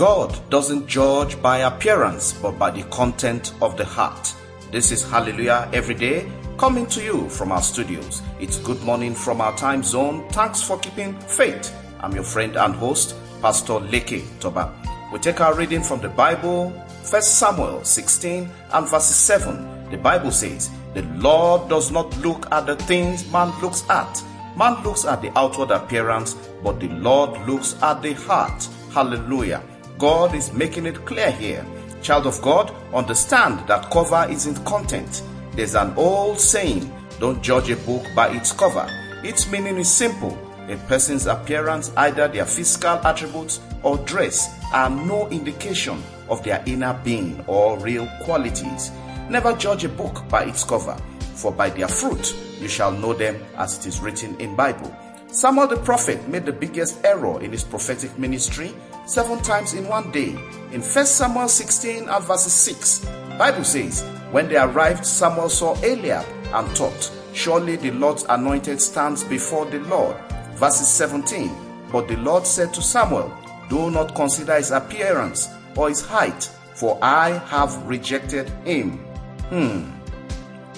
God doesn't judge by appearance, but by the content of the heart. This is Hallelujah Every Day coming to you from our studios. It's good morning from our time zone. Thanks for keeping faith. I'm your friend and host, Pastor Leke Toba. We take our reading from the Bible, 1 Samuel 16 and verses 7. The Bible says, The Lord does not look at the things man looks at. Man looks at the outward appearance, but the Lord looks at the heart. Hallelujah. God is making it clear here. Child of God, understand that cover isn't content. There's an old saying, don't judge a book by its cover. Its meaning is simple. A person's appearance, either their physical attributes or dress, are no indication of their inner being or real qualities. Never judge a book by its cover, for by their fruit you shall know them as it is written in Bible. Samuel the prophet made the biggest error in his prophetic ministry seven times in one day. In 1 Samuel 16 and verses 6, Bible says, When they arrived, Samuel saw Eliab and thought, Surely the Lord's anointed stands before the Lord. Verses 17, But the Lord said to Samuel, Do not consider his appearance or his height, for I have rejected him. Hmm.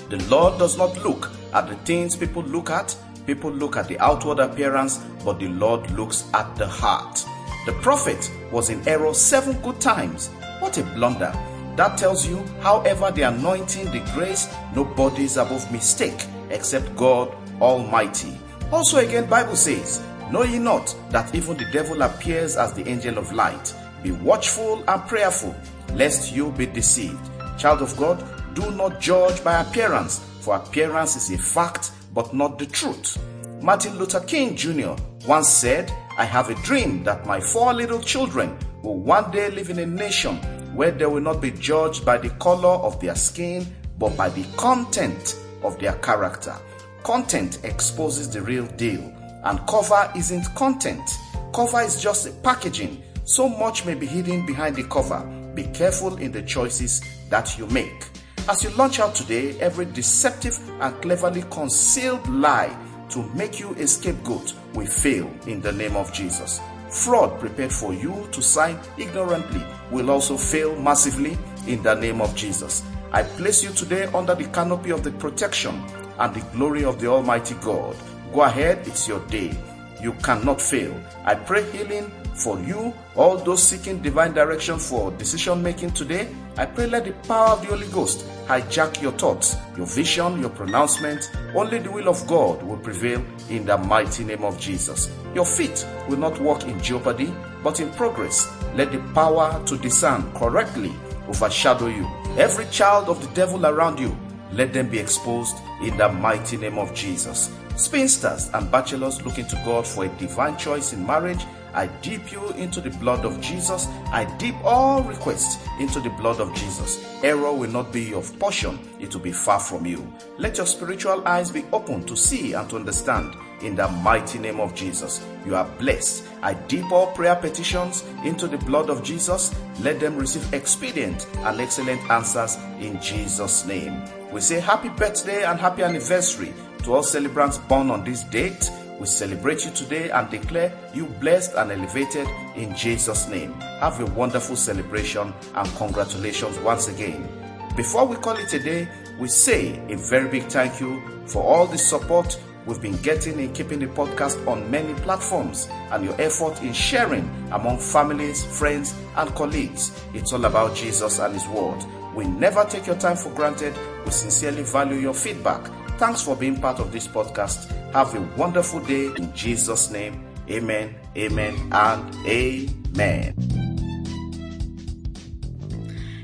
The Lord does not look at the things people look at. People look at the outward appearance, but the Lord looks at the heart. The prophet was in error seven good times. What a blunder. That tells you, however, the anointing, the grace, nobody is above mistake except God Almighty. Also, again, Bible says, Know ye not that even the devil appears as the angel of light? Be watchful and prayerful, lest you be deceived. Child of God, do not judge by appearance, for appearance is a fact, but not the truth. Martin Luther King Jr. once said, I have a dream that my four little children will one day live in a nation where they will not be judged by the color of their skin, but by the content of their character. Content exposes the real deal, and cover isn't content. Cover is just a packaging. So much may be hidden behind the cover. Be careful in the choices that you make. As you launch out today, every deceptive and cleverly concealed lie to make you a scapegoat will fail in the name of Jesus. Fraud prepared for you to sign ignorantly will also fail massively in the name of Jesus. I place you today under the canopy of the protection and the glory of the Almighty God. Go ahead, it's your day. You cannot fail. I pray healing for you, all those seeking divine direction for decision making today. I pray let the power of the Holy Ghost hijack your thoughts, your vision, your pronouncement. Only the will of God will prevail in the mighty name of Jesus. Your feet will not walk in jeopardy, but in progress. Let the power to discern correctly overshadow you. Every child of the devil around you, let them be exposed in the mighty name of Jesus. Spinsters and bachelors looking to God for a divine choice in marriage, I dip you into the blood of Jesus. I dip all requests into the blood of Jesus. Error will not be your portion, it will be far from you. Let your spiritual eyes be open to see and to understand in the mighty name of Jesus. You are blessed. I dip all prayer petitions into the blood of Jesus. Let them receive expedient and excellent answers in Jesus' name. We say happy birthday and happy anniversary to all celebrants born on this date. We celebrate you today and declare you blessed and elevated in Jesus' name. Have a wonderful celebration and congratulations once again. Before we call it a day, we say a very big thank you for all the support we've been getting in keeping the podcast on many platforms and your effort in sharing among families, friends, and colleagues. It's all about Jesus and His Word. We never take your time for granted. We sincerely value your feedback. Thanks for being part of this podcast. Have a wonderful day in Jesus' name. Amen, amen, and amen.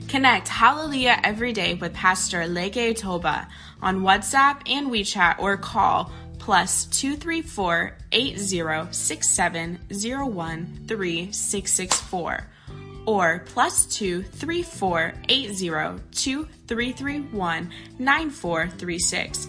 Connect Hallelujah every day with Pastor Leke Toba on WhatsApp and WeChat or call plus 234 8067 3664 or plus 234 802331 9436.